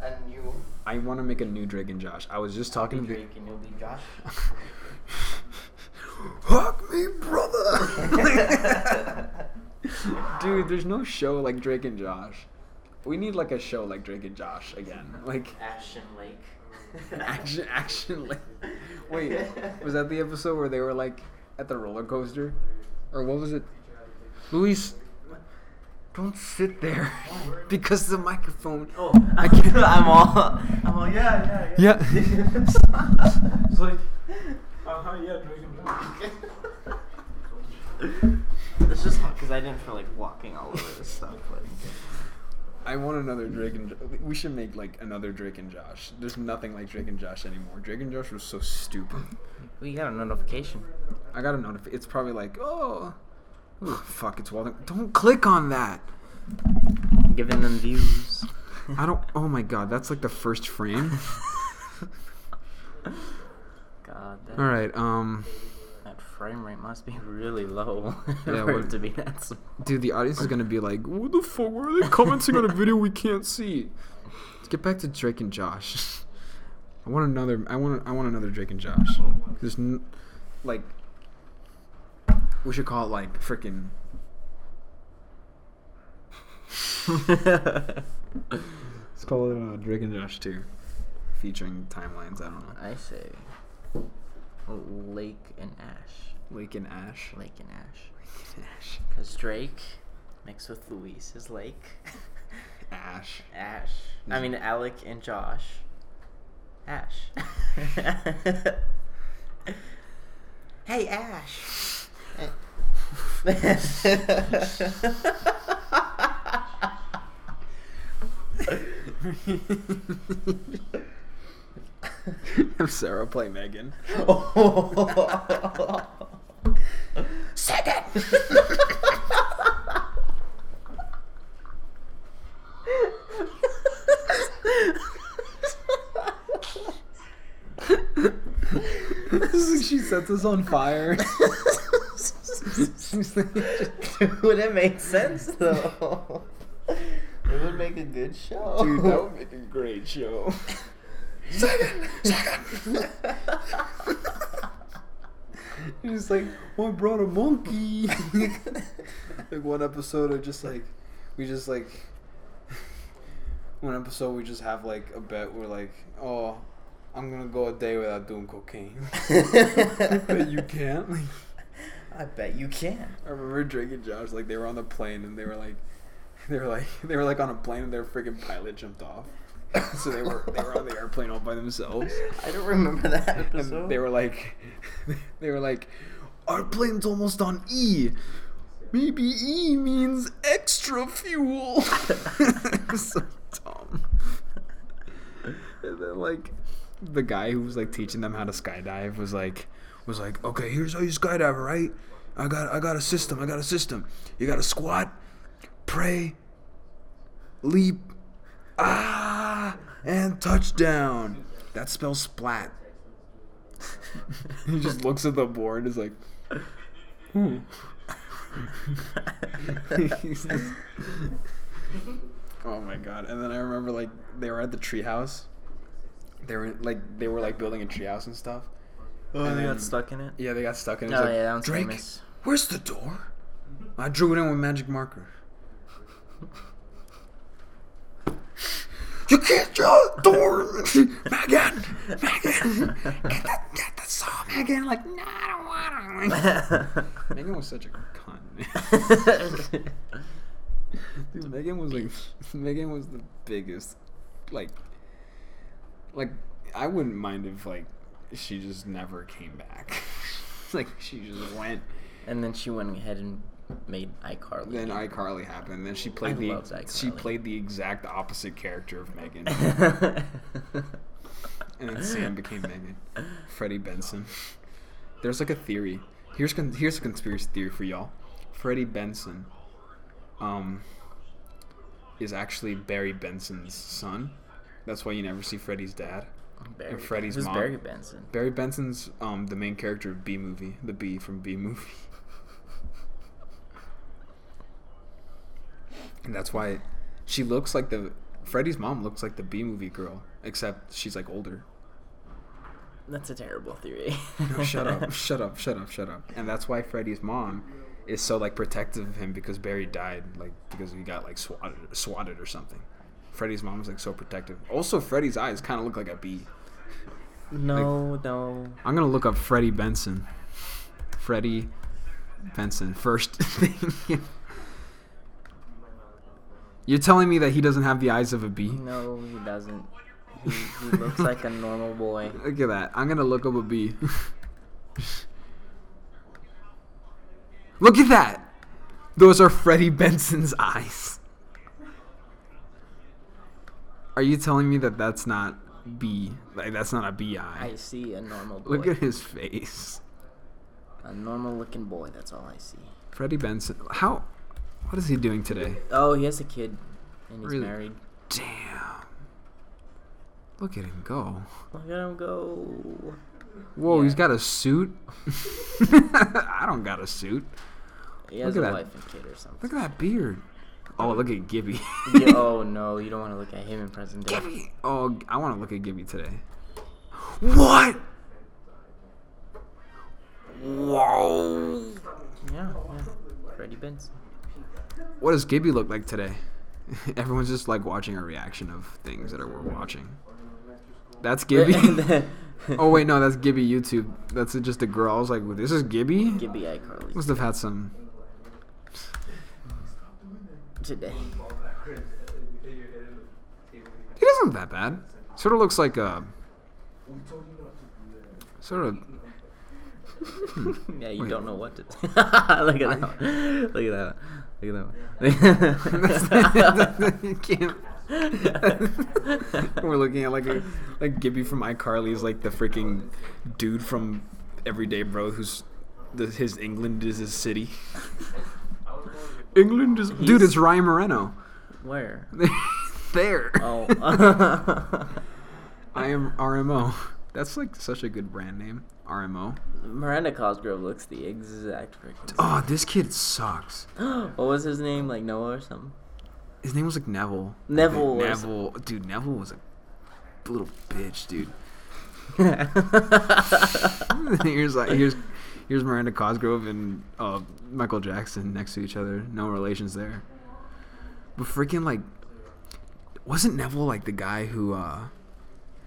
And you, I want to make a new Drake and Josh. I was just talking to Drake, and you'll be Josh. Hug me, brother. Dude, there's no show like Drake and Josh. We need like a show like Drake and Josh again. Like Action Lake. action, action. Like, wait, was that the episode where they were like at the roller coaster, or what was it? Luis, don't sit there because the microphone. Oh, I can't- I'm all. I'm all. Yeah, yeah, Yeah. Yeah. It's like, uh huh, yeah, Dragon Ball. It's just because I didn't feel like walking all over this stuff. But I want another Drake and we should make like another Drake and Josh. There's nothing like Drake and Josh anymore. Drake and Josh was so stupid. we got a notification. I got a notification. It's probably like, oh, Ooh, fuck, it's Walden. Don't click on that. Giving them views. I don't. Oh my god, that's like the first frame. God, that, All right, um, frame rate must be really low Yeah, for it to be that small. dude, the audience is gonna be like, what the fuck? Why are they commenting on a video we can't see? Let's get back to Drake and Josh. I want another. I want. I want another Drake and Josh. There's n- like, we should call it like freaking. Let's call it uh, Drake and Josh two, featuring timelines. I don't know. I say Lake and Ash. Lake and Ash. Lake and Ash. Lake and Ash. Because Drake mixed with Luis is Lake. Ash. Ash. I mean, Alec and Josh. Ash. hey, Ash. Have Sarah play Megan. Second. she sets us on fire. would it make sense though? It would make a good show. Dude, that would make a great show. Second, second. He's like, oh, I brought a monkey. like one episode of just like, we just like, one episode we just have like a bet. We're like, oh, I'm gonna go a day without doing cocaine. but you can't. Like, I bet you can. I remember Drake and Josh like they were on the plane and they were like, they were like they were like on a plane and their freaking pilot jumped off. So they were they were on the airplane all by themselves. I don't remember that episode. And they were like, they were like, our plane's almost on E. Maybe E means extra fuel. so dumb. And then like, the guy who was like teaching them how to skydive was like, was like, okay, here's how you skydive, right? I got, I got a system. I got a system. You got to squat, pray, leap, ah, and touchdown. That spells splat. he just looks at the board and is like, hmm. Just- oh my god! And then I remember like they were at the treehouse. They were like they were like building a treehouse and stuff. oh, and they got stuck in it. Yeah, they got stuck in it. Oh like, yeah, that one's Drake, famous. where's the door? I drew it in with magic marker. You can't draw the door, Megan. Megan, get the get the saw, Megan. Like, no, I don't want to. Megan was such a cunt. Dude, Megan was like, Megan was the biggest, like, like I wouldn't mind if like she just never came back. like she just went. and then she went ahead and made iCarly. Then iCarly happened. Then she played I the loved she played the exact opposite character of Megan, and then Sam became Megan. Freddie Benson. There's like a theory. Here's con- here's a conspiracy theory for y'all. Freddie Benson, um, is actually Barry Benson's son. That's why you never see Freddie's dad. Barry, Freddie's mom. Barry Benson? Barry Benson's um the main character of Bee Movie, the B from Bee Movie. And that's why she looks like the Freddie's mom looks like the Bee Movie girl, except she's like older. That's a terrible theory. No, shut up, shut up, shut up, shut up. And that's why Freddie's mom is so like protective of him because Barry died, like because he got like swatted, swatted or something. Freddie's mom was like so protective. Also, Freddie's eyes kind of look like a bee. No, no. I'm gonna look up Freddie Benson. Freddie Benson. First thing. You're telling me that he doesn't have the eyes of a bee? No, he doesn't. He, he looks like a normal boy. Look at that. I'm gonna look up a bee. look at that. Those are Freddie Benson's eyes. Are you telling me that that's not B? Like that's not a B eye? I see a normal boy. Look at his face. a normal looking boy. That's all I see. Freddie Benson. How? What is he doing today? Oh, he has a kid, and he's Really? married. Damn. Look at him go. Look at him go. Whoa, he's got a suit. I don't got a suit. He has Look a that. wife and kid or something. Look at that beard. Oh, look at Gibby. Yeah, oh no, you don't want to look at him in present day. Gibby. Oh, I want to look at Gibby today. What? Whoa. Yeah, yeah. Freddie Benson. What does Gibby look like today? Everyone's just like watching a reaction of things that are we're watching. That's Gibby. oh wait, no, that's Gibby YouTube. That's just a girl. I was like, this is Gibby. Gibby iCarly Must have had some. today. He doesn't look that bad. Sort of looks like a. Sort of. Hmm. yeah, you Wait. don't know what to. look at that. Look at that. Look at that. one. you can't. We're looking at like a like Gibby from iCarly is like the freaking dude from Everyday Bro who's the, his England is his city. England is dude. He's- It's Ryan Moreno. Where? there. Oh. I am RMO. That's like such a good brand name. RMO. Miranda Cosgrove looks the exact freaking. Oh, this kid sucks. what was his name? Like Noah or something? His name was like Neville. Neville Neville. Dude, Neville was a little bitch, dude. here's like here's here's Miranda Cosgrove and uh, Michael Jackson next to each other. No relations there. But freaking like, wasn't Neville like the guy who uh,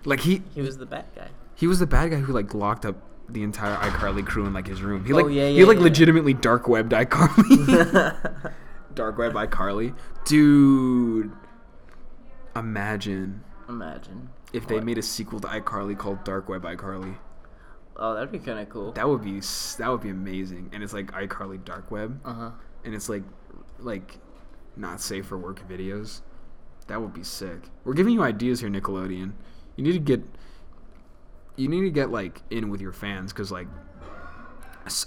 like he he was the bad guy. he was the bad guy who like locked up the entire iCarly crew in like his room. He Oh, like yeah, he like yeah. legitimately dark webbed iCarly. dark web iCarly, dude. Imagine Imagine. if they What? made a sequel to iCarly called Dark Web iCarly. Oh, that'd be kind of cool. That would be that would be amazing. And it's like iCarly Dark Web, Uh huh. and it's like like not safe for work videos. That would be sick. We're giving you ideas here, Nickelodeon. You need to get you need to get like in with your fans because like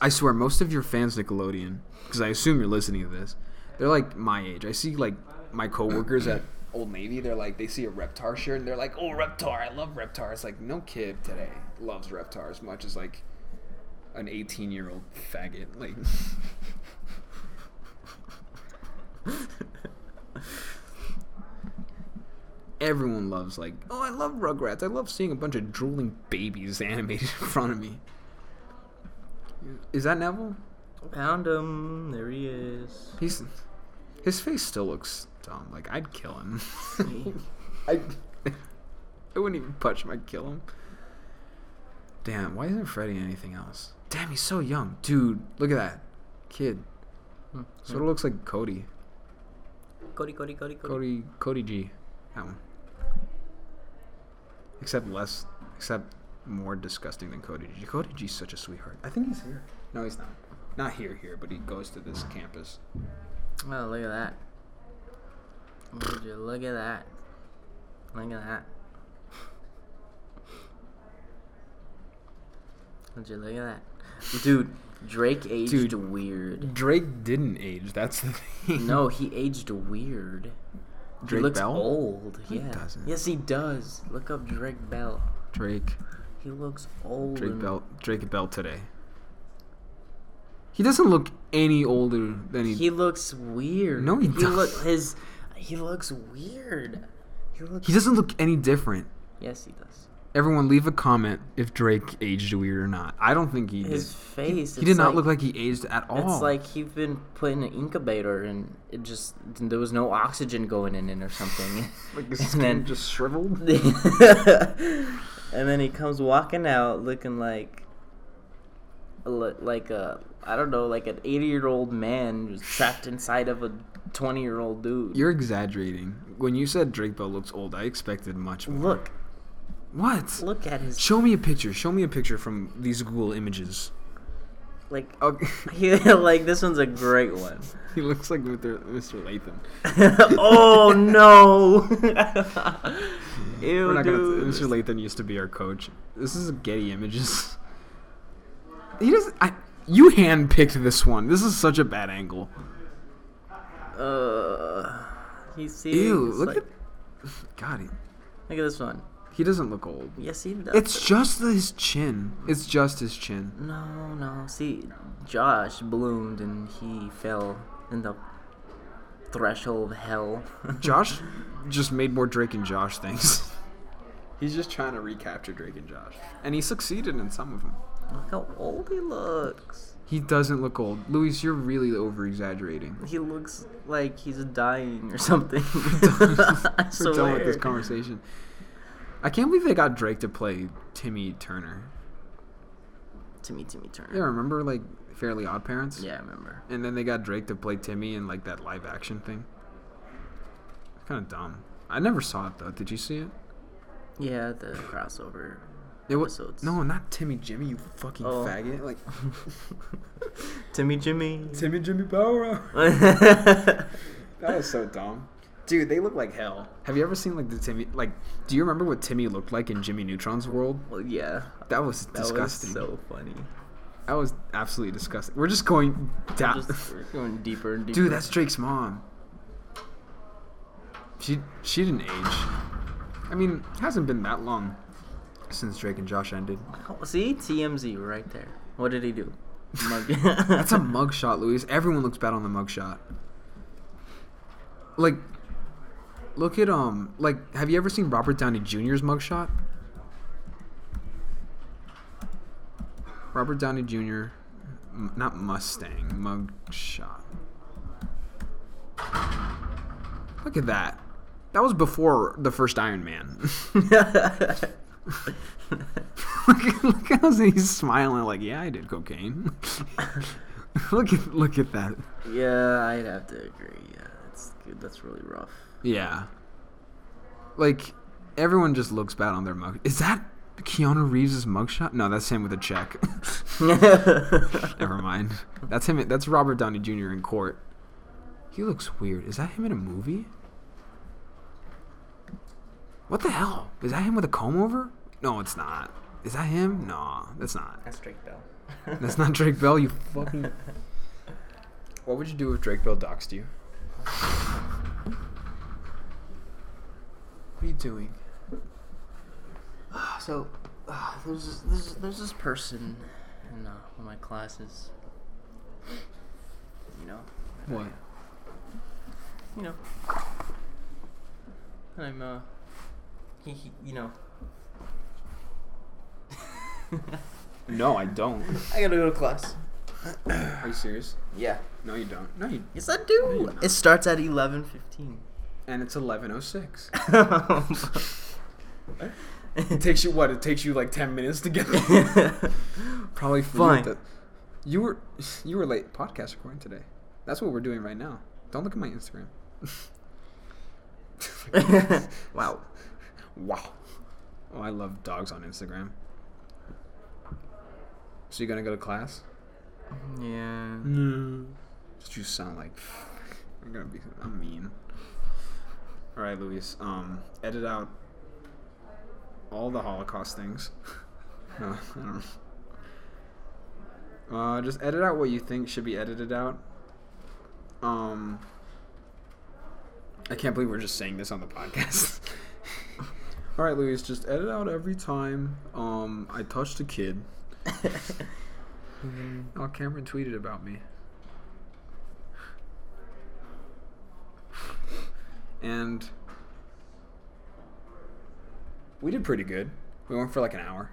I swear most of your fans Nickelodeon because I assume you're listening to this. They're like my age. I see like my coworkers at Old Navy. They're like they see a Reptar shirt and they're like, "Oh, Reptar! I love Reptar." It's like no kid today loves Reptar as much as like an 18 year old faggot. Like everyone loves like, oh, I love Rugrats. I love seeing a bunch of drooling babies animated in front of me. Is that Neville? Found him. There he is. He's his face still looks dumb. Like I'd kill him. I I wouldn't even punch him. I'd kill him. Damn, why isn't Freddie anything else? Damn, he's so young, dude. Look at that kid. Hmm. Sort of looks like Cody. Cody, Cody, Cody, Cody. Cody Cody G. That one. Except less except more disgusting than Cody G. Cody G's such a sweetheart. I think he's here. No, he's not. Not here here, but he goes to this campus. Oh, look at that. Would you look at that? Look at that. Would you look at that? Dude, Drake aged Dude. weird. Drake didn't age. That's the thing. No, he aged weird. Drake he looks Bell? old. He yeah. doesn't. Yes, he does. Look up Drake Bell. Drake. He looks old. Drake and- Bell. Drake Bell today. He doesn't look any older than he. He looks weird. No, he he doesn't. his. He looks weird. He looks. he doesn't look any different. Yes, he does. Everyone, leave a comment if Drake aged weird or not. I don't think he His did. face. He it's did not like- look like he aged at all. It's like he's been put in an incubator and it just there was no oxygen going in it or something. like his skin then- just shriveled. and then he comes walking out looking like like a I don't know like an 80 year old man who's trapped inside of a 20 year old dude. You're exaggerating. When you said Drake Bell looks old, I expected much more. look What? look at his Show me a picture. Show me a picture from these Google images. like Okay. he, like this one's a great one. he looks like Mr. Mr. Latham. oh no! Ew, We're not gonna. dude. Mr. Latham used to be our coach. This is Getty Images. He doesn't. I. You handpicked this one. This is such a bad angle. Uh, he's see, Ew! Look like- at. God, look at this one. He doesn't look old. Yes, he does. It's just his chin. It's just his chin. no, no. See, Josh bloomed and he fell in the threshold of hell. Josh just made more Drake and Josh things. He's just trying to recapture Drake and Josh, and he succeeded in some of them. Look how old he looks. He doesn't look old. Luis, you're really over exaggerating. He looks like he's dying or something. I We're done with this conversation. I can't believe they got Drake to play Timmy Turner. Timmy, Timmy Turner. Yeah, remember like Fairly Odd Parents? Yeah, I remember. And then they got Drake to play Timmy in like that live action thing. It's Kind of dumb. I never saw it though. Did you see it? Yeah, the crossover It was episodes. no, not Timmy Jimmy. You fucking Oh. faggot! Like Timmy Jimmy. Timmy Jimmy Power. That was so dumb. Dude, they look like hell. Have you ever seen like the Timmy like do you remember what Timmy looked like in Jimmy Neutron's world? well, yeah. That was That disgusting. was so funny. that was absolutely disgusting. We're just going down. Just, we're going deeper and deeper. Dude, that's Drake's mom. She she didn't age. I mean, it hasn't been that long since Drake and Josh ended. Oh, see TMZ right there. What did he do? Mug- That's a mugshot, Luis. Everyone looks bad on the mugshot. Like, look at um, like, have you ever seen Robert Downey Jr.'s mugshot? Robert Downey Jr. m- Not Mustang, mugshot. Look at that. That was before the first Iron Man. look, look how he's smiling like, yeah, I did cocaine. look at look at that. yeah, I'd have to agree. Yeah, that's good. That's really rough. Yeah. Like everyone just looks bad on their mug. Is that Keanu Reeves' mugshot? No, that's him with a check. Never mind. That's him. That's Robert Downey Jr. in court. He looks weird. Is that him in a movie? What the hell? Is that him with a comb over? No, it's not. Is that him? No, that's not. That's Drake Bell. That's not Drake Bell. You fucking. What would you do if Drake Bell doxed you? What are you doing? So, uh, there's this, there's, there's this person in uh, one of my classes. You know, What? you know. And I'm uh, he, he you know. No, I don't. I gotta go to class. Are you serious? Yeah. No, you don't. No, you. Yes, I do. It starts at eleven fifteen. And it's eleven oh six. It takes you what? It takes you like ten minutes to get there. Probably for you Fine. You were you were late podcast recording today. That's what we're doing right now. Don't look at my Instagram. wow. Wow. Oh, I love dogs on Instagram. So you gonna go to class? Yeah. No. Just you sound like I'm gonna be. I'm mean. All right, Luis. Um, edit out all the Holocaust things. no, I don't. know. Uh, just edit out what you think should be edited out. Um, I can't believe we're just saying this on the podcast. All right, Luis, just edit out every time um I touched a kid. Oh, Cameron tweeted about me. And we did pretty good. We went for like an hour.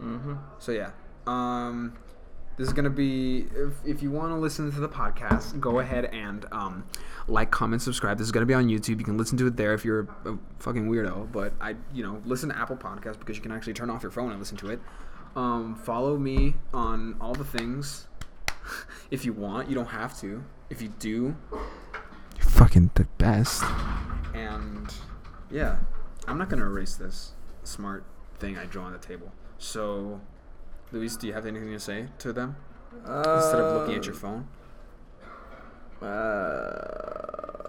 mm-hmm. So yeah. Um this is gonna be if, if you want to listen to the podcast, go ahead and um, like, comment, subscribe. This is gonna be on YouTube. You can listen to it there if you're a, a fucking weirdo. But I, you know, listen to Apple Podcasts because you can actually turn off your phone and listen to it. Um, follow me on all the things if you want. You don't have to. If you do, fucking the best. And yeah, I'm not gonna erase this smart thing I drew on the table. So, Luis, do you have anything to say to them instead of looking at your phone? Uh,